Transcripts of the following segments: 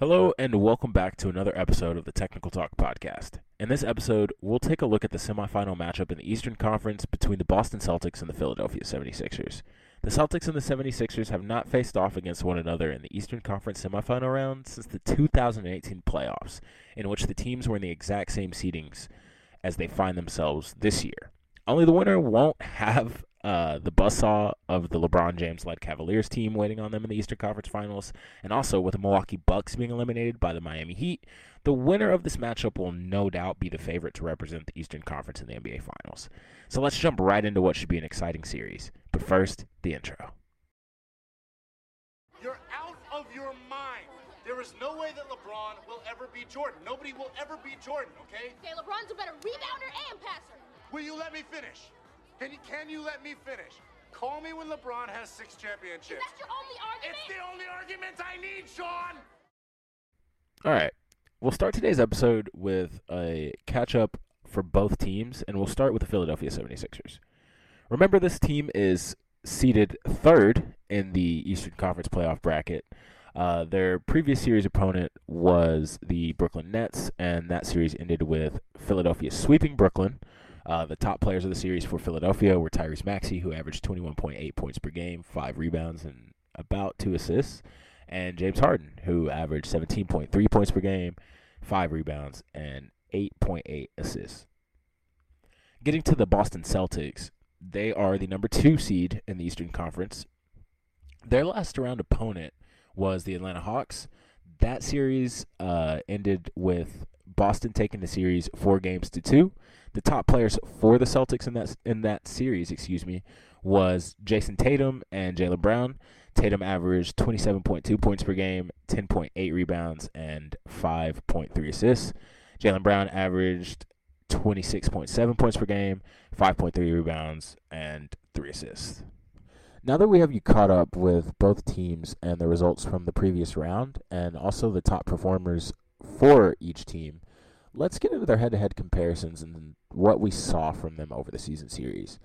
Hello, and welcome back to another episode of the Technical Talk Podcast. In this episode, we'll take a look at the semifinal matchup in the Eastern Conference between the Boston Celtics and the Philadelphia 76ers. The Celtics and the 76ers have not faced off against one another in the Eastern Conference semifinal round since the 2018 playoffs, in which the teams were in the exact same seedings as they find themselves this year. Only the winner won't have uh, the buzzsaw of the LeBron James led Cavaliers team waiting on them in the Eastern Conference Finals, and also with the Milwaukee Bucks being eliminated by the Miami Heat, the winner of this matchup will no doubt be the favorite to represent the Eastern Conference in the NBA Finals. So let's jump right into what should be an exciting series. But first, the intro. You're out of your mind. There is no way that LeBron will ever be Jordan. Nobody will ever be Jordan, okay? Okay, LeBron's a better rebounder and passer. Will you let me finish? Can you can you let me finish? Call me when LeBron has six Is championships. that your only argument? It's the only argument I need, Sean. All right. We'll start today's episode with a catch up for both teams, and we'll start with the Philadelphia 76ers. Remember, this team is seeded third in the Eastern Conference playoff bracket. Uh, their previous series opponent was the Brooklyn Nets, and that series ended with Philadelphia sweeping Brooklyn. Uh, the top players of the series for Philadelphia were Tyrese Maxey, who averaged 21.8 points per game, five rebounds, and about two assists, and James Harden, who averaged 17.3 points per game, five rebounds, and 8.8 assists. Getting to the Boston Celtics, they are the number two seed in the Eastern Conference. Their last round opponent was the Atlanta Hawks. That series uh, ended with Boston taking the series four games to two. The top players for the Celtics in that in that series, excuse me, was Jayson Tatum and Jaylen Brown. Tatum averaged 27.2 points per game, 10.8 rebounds, and 5.3 assists. Jaylen Brown averaged 26.7 points per game, 5.3 rebounds, and 3 assists. Now that we have you caught up with both teams and the results from the previous round, and also the top performers for each team, let's get into their head to head comparisons and what we saw from them over the season series.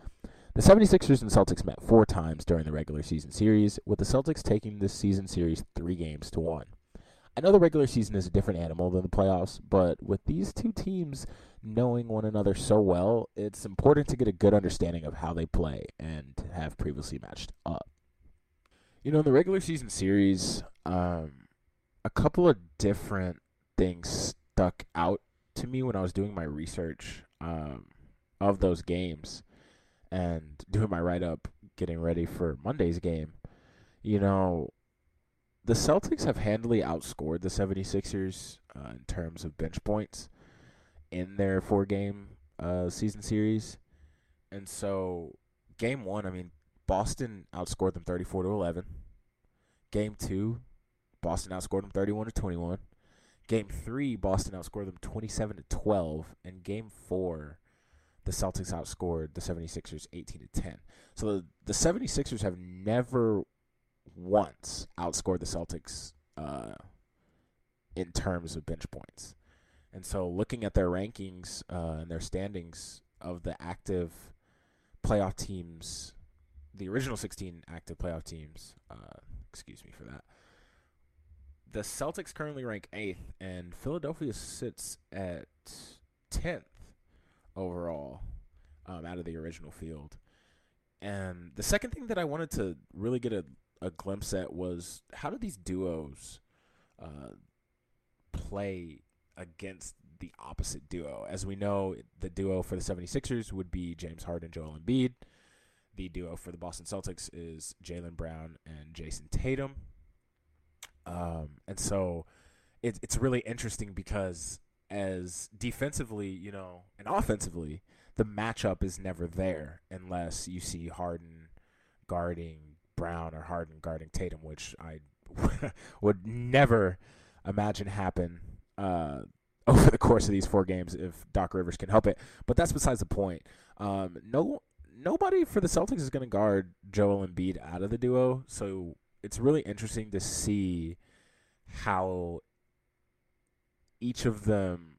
The 76ers and Celtics met four times during the regular season series, with the Celtics taking this season series three games to one. I know the regular season is a different animal than the playoffs, but with these two teams knowing one another so well, it's important to get a good understanding of how they play and have previously matched up. You know, in the regular season series, um, a couple of different things stuck out to me when I was doing my research um, of those games and doing my write up, getting ready for Monday's game. You know, the Celtics have handily outscored the 76ers uh, in terms of bench points in their four game uh, season series. And so, game one, I mean, Boston outscored them 34 to 11. Game two, Boston outscored them 31 to 21. Game three, Boston outscored them 27 to 12. And game four, the Celtics outscored the 76ers 18 to 10. So the, the 76ers have never once outscored the Celtics uh, in terms of bench points. And so looking at their rankings uh, and their standings of the active playoff teams, the original 16 active playoff teams, uh, excuse me for that. The Celtics currently rank eighth, and Philadelphia sits at 10th overall um, out of the original field. And the second thing that I wanted to really get a, a glimpse at was how do these duos uh, play against the opposite duo? As we know, the duo for the 76ers would be James Harden, and Joel Embiid. The duo for the Boston Celtics is Jaylen Brown and Jayson Tatum. Um, and so it, it's really interesting because as defensively, you know, and offensively, the matchup is never there unless you see Harden guarding Brown or Harden guarding Tatum, which I would never imagine happen uh, over the course of these four games if Doc Rivers can help it. But that's besides the point. Um, no, nobody for the Celtics is going to guard Joel Embiid out of the duo, so it's really interesting to see how each of them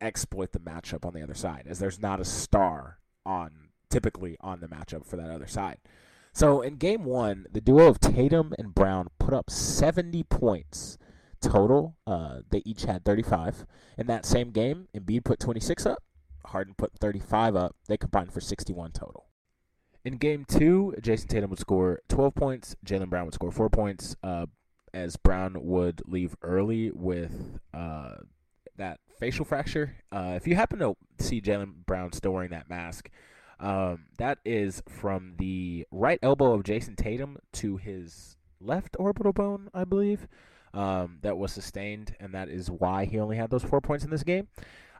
exploit the matchup on the other side, as there's not a star on typically on the matchup for that other side. So in game one, the duo of Tatum and Brown put up 70 points total. Uh, they each had 35. In that same game, Embiid put 26 up, Harden put 35 up. They combined for 61 total. In game two, Jayson Tatum would score 12 points. Jaylen Brown would score four points. Uh, as Brown would leave early with uh, that facial fracture. Uh, if you happen to see Jaylen Brown still wearing that mask, um, that is from the right elbow of Jayson Tatum to his left orbital bone, I believe, um, that was sustained, and that is why he only had those four points in this game.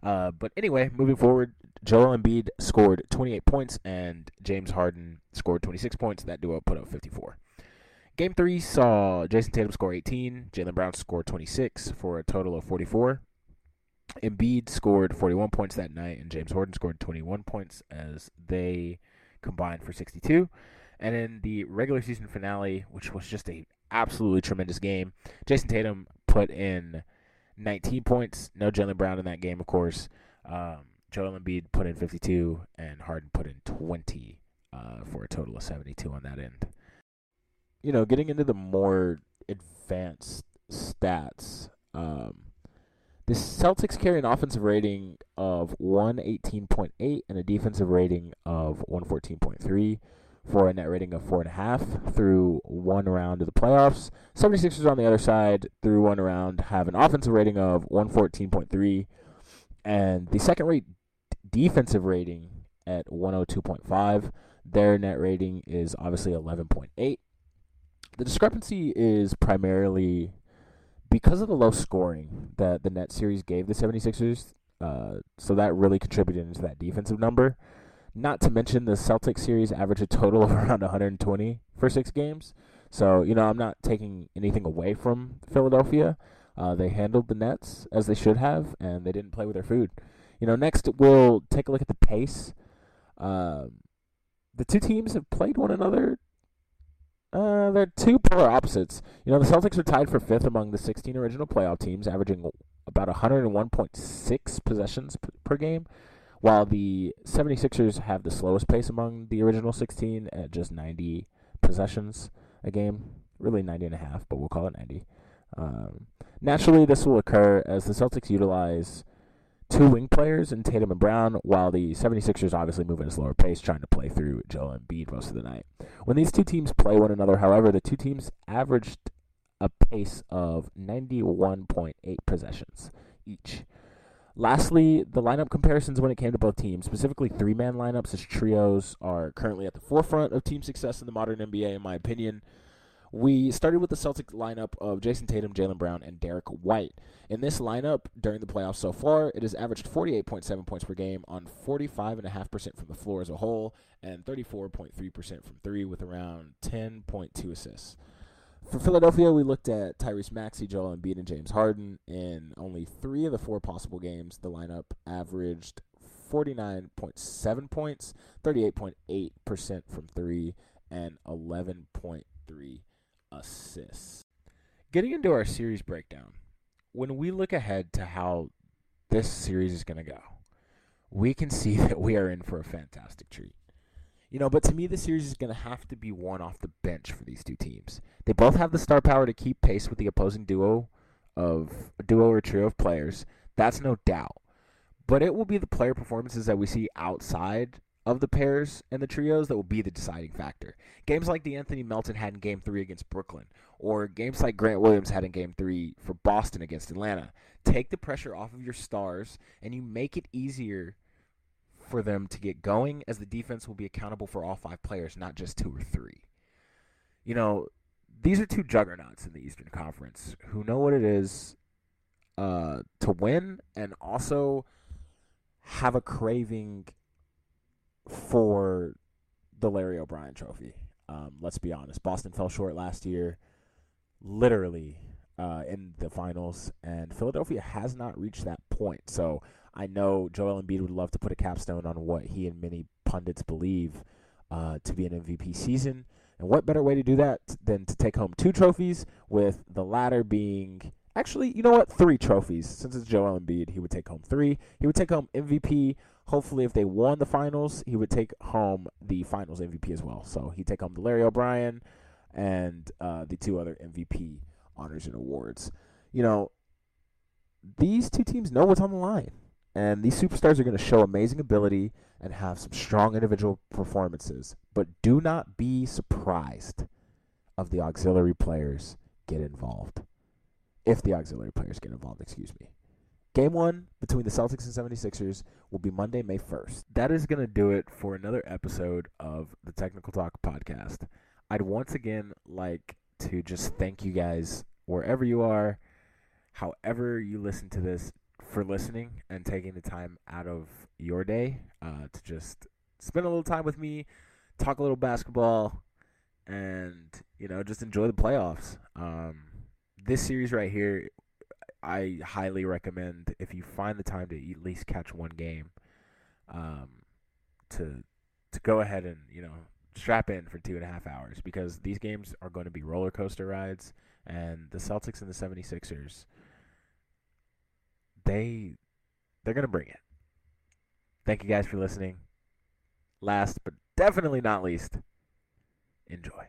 Uh, but anyway, moving forward, Joel Embiid scored 28 points, and James Harden scored 26 points. That duo put up 54. Game three saw Jayson Tatum score 18, Jaylen Brown scored 26 for a total of 44. Embiid scored 41 points that night, and James Harden scored 21 points as they combined for 62. And in the regular season finale, which was just a absolutely tremendous game, Jayson Tatum put in 19 points. No Jaylen Brown in that game, of course. Um, Joel Embiid put in 52, and Harden put in 20 uh, for a total of 72 on that end. You know, getting into the more advanced stats. Um, the Celtics carry an offensive rating of 118.8 and a defensive rating of 114.3 for a net rating of 4.5 through one round of the playoffs. 76ers on the other side, through one round, have an offensive rating of 114.3 and the second rate defensive rating at 102.5. Their net rating is obviously 11.8. The discrepancy is primarily because of the low scoring that the net series gave the 76ers, uh, so that really contributed into that defensive number. Not to mention the Celtics series averaged a total of around 120 for six games. So, you know, I'm not taking anything away from Philadelphia. Uh, they handled the Nets as they should have, and they didn't play with their food. You know, next we'll take a look at the pace. Um, the two teams have played one another uh, they're two polar opposites. You know, the Celtics are tied for fifth among the 16 original playoff teams, averaging about 101.6 possessions p- per game, while the 76ers have the slowest pace among the original 16 at just 90 possessions a game. Really 90 and a half, but we'll call it 90. Um, naturally, this will occur as the Celtics utilize two wing players in Tatum and Brown, while the 76ers obviously move at a slower pace, trying to play through Joel Embiid most of the night. When these two teams play one another, however, the two teams averaged a pace of 91.8 possessions each. Lastly, the lineup comparisons when it came to both teams, specifically three man lineups as trios, are currently at the forefront of team success in the modern NBA, in my opinion. We started with the Celtic lineup of Jayson Tatum, Jaylen Brown, and Derrick White. In this lineup, during the playoffs so far, it has averaged 48.7 points per game on 45.5% from the floor as a whole and 34.3% from three, with around 10.2 assists. For Philadelphia, we looked at Tyrese Maxey, Joel Embiid, and James Harden. In only three of the four possible games, the lineup averaged 49.7 points, 38.8% from three, and 11.3 assists. Getting into our series breakdown, when we look ahead to how this series is going to go, we can see that we are in for a fantastic treat. You know, but to me, the series is going to have to be won off the bench for these two teams. They both have the star power to keep pace with the opposing duo of duo or trio of players. That's no doubt. But it will be the player performances that we see outside of the pairs and the trios that will be the deciding factor. Games like the Anthony Melton had in Game 3 against Brooklyn, or games like Grant Williams had in Game 3 for Boston against Atlanta, take the pressure off of your stars and you make it easier for them to get going as the defense will be accountable for all five players, not just two or three. You know, these are two juggernauts in the Eastern Conference who know what it is uh, to win and also have a craving for the Larry O'Brien trophy. Um, let's be honest. Boston fell short last year, literally uh, in the finals, and Philadelphia has not reached that point. So I know Joel Embiid would love to put a capstone on what he and many pundits believe uh, to be an MVP season. And what better way to do that than to take home two trophies, with the latter being actually, you know what, three trophies. Since it's Joel Embiid, he would take home three. He would take home MVP. Hopefully, if they won the finals, he would take home the finals MVP as well. So he'd take home the Larry O'Brien and uh, the two other MVP honors and awards. you know, these two teams know what's on the line. And these superstars are going to show amazing ability and have some strong individual performances. But do not be surprised of the auxiliary players get involved. If the auxiliary players get involved, excuse me. Game one between the Celtics and 76ers will be Monday, May 1st. That is going to do it for another episode of the Technical Talk podcast. I'd once again like to just thank you guys wherever you are, however you listen to this, for listening and taking the time out of your day uh, to just spend a little time with me, talk a little basketball, and you know just enjoy the playoffs. Um, this series right here, I highly recommend if you find the time to at least catch one game, um, to to go ahead and you know strap in for two and a half hours because these games are going to be roller coaster rides, and the Celtics and the 76ers they they're gonna bring it. Thank you guys for listening. Last but definitely not least, enjoy.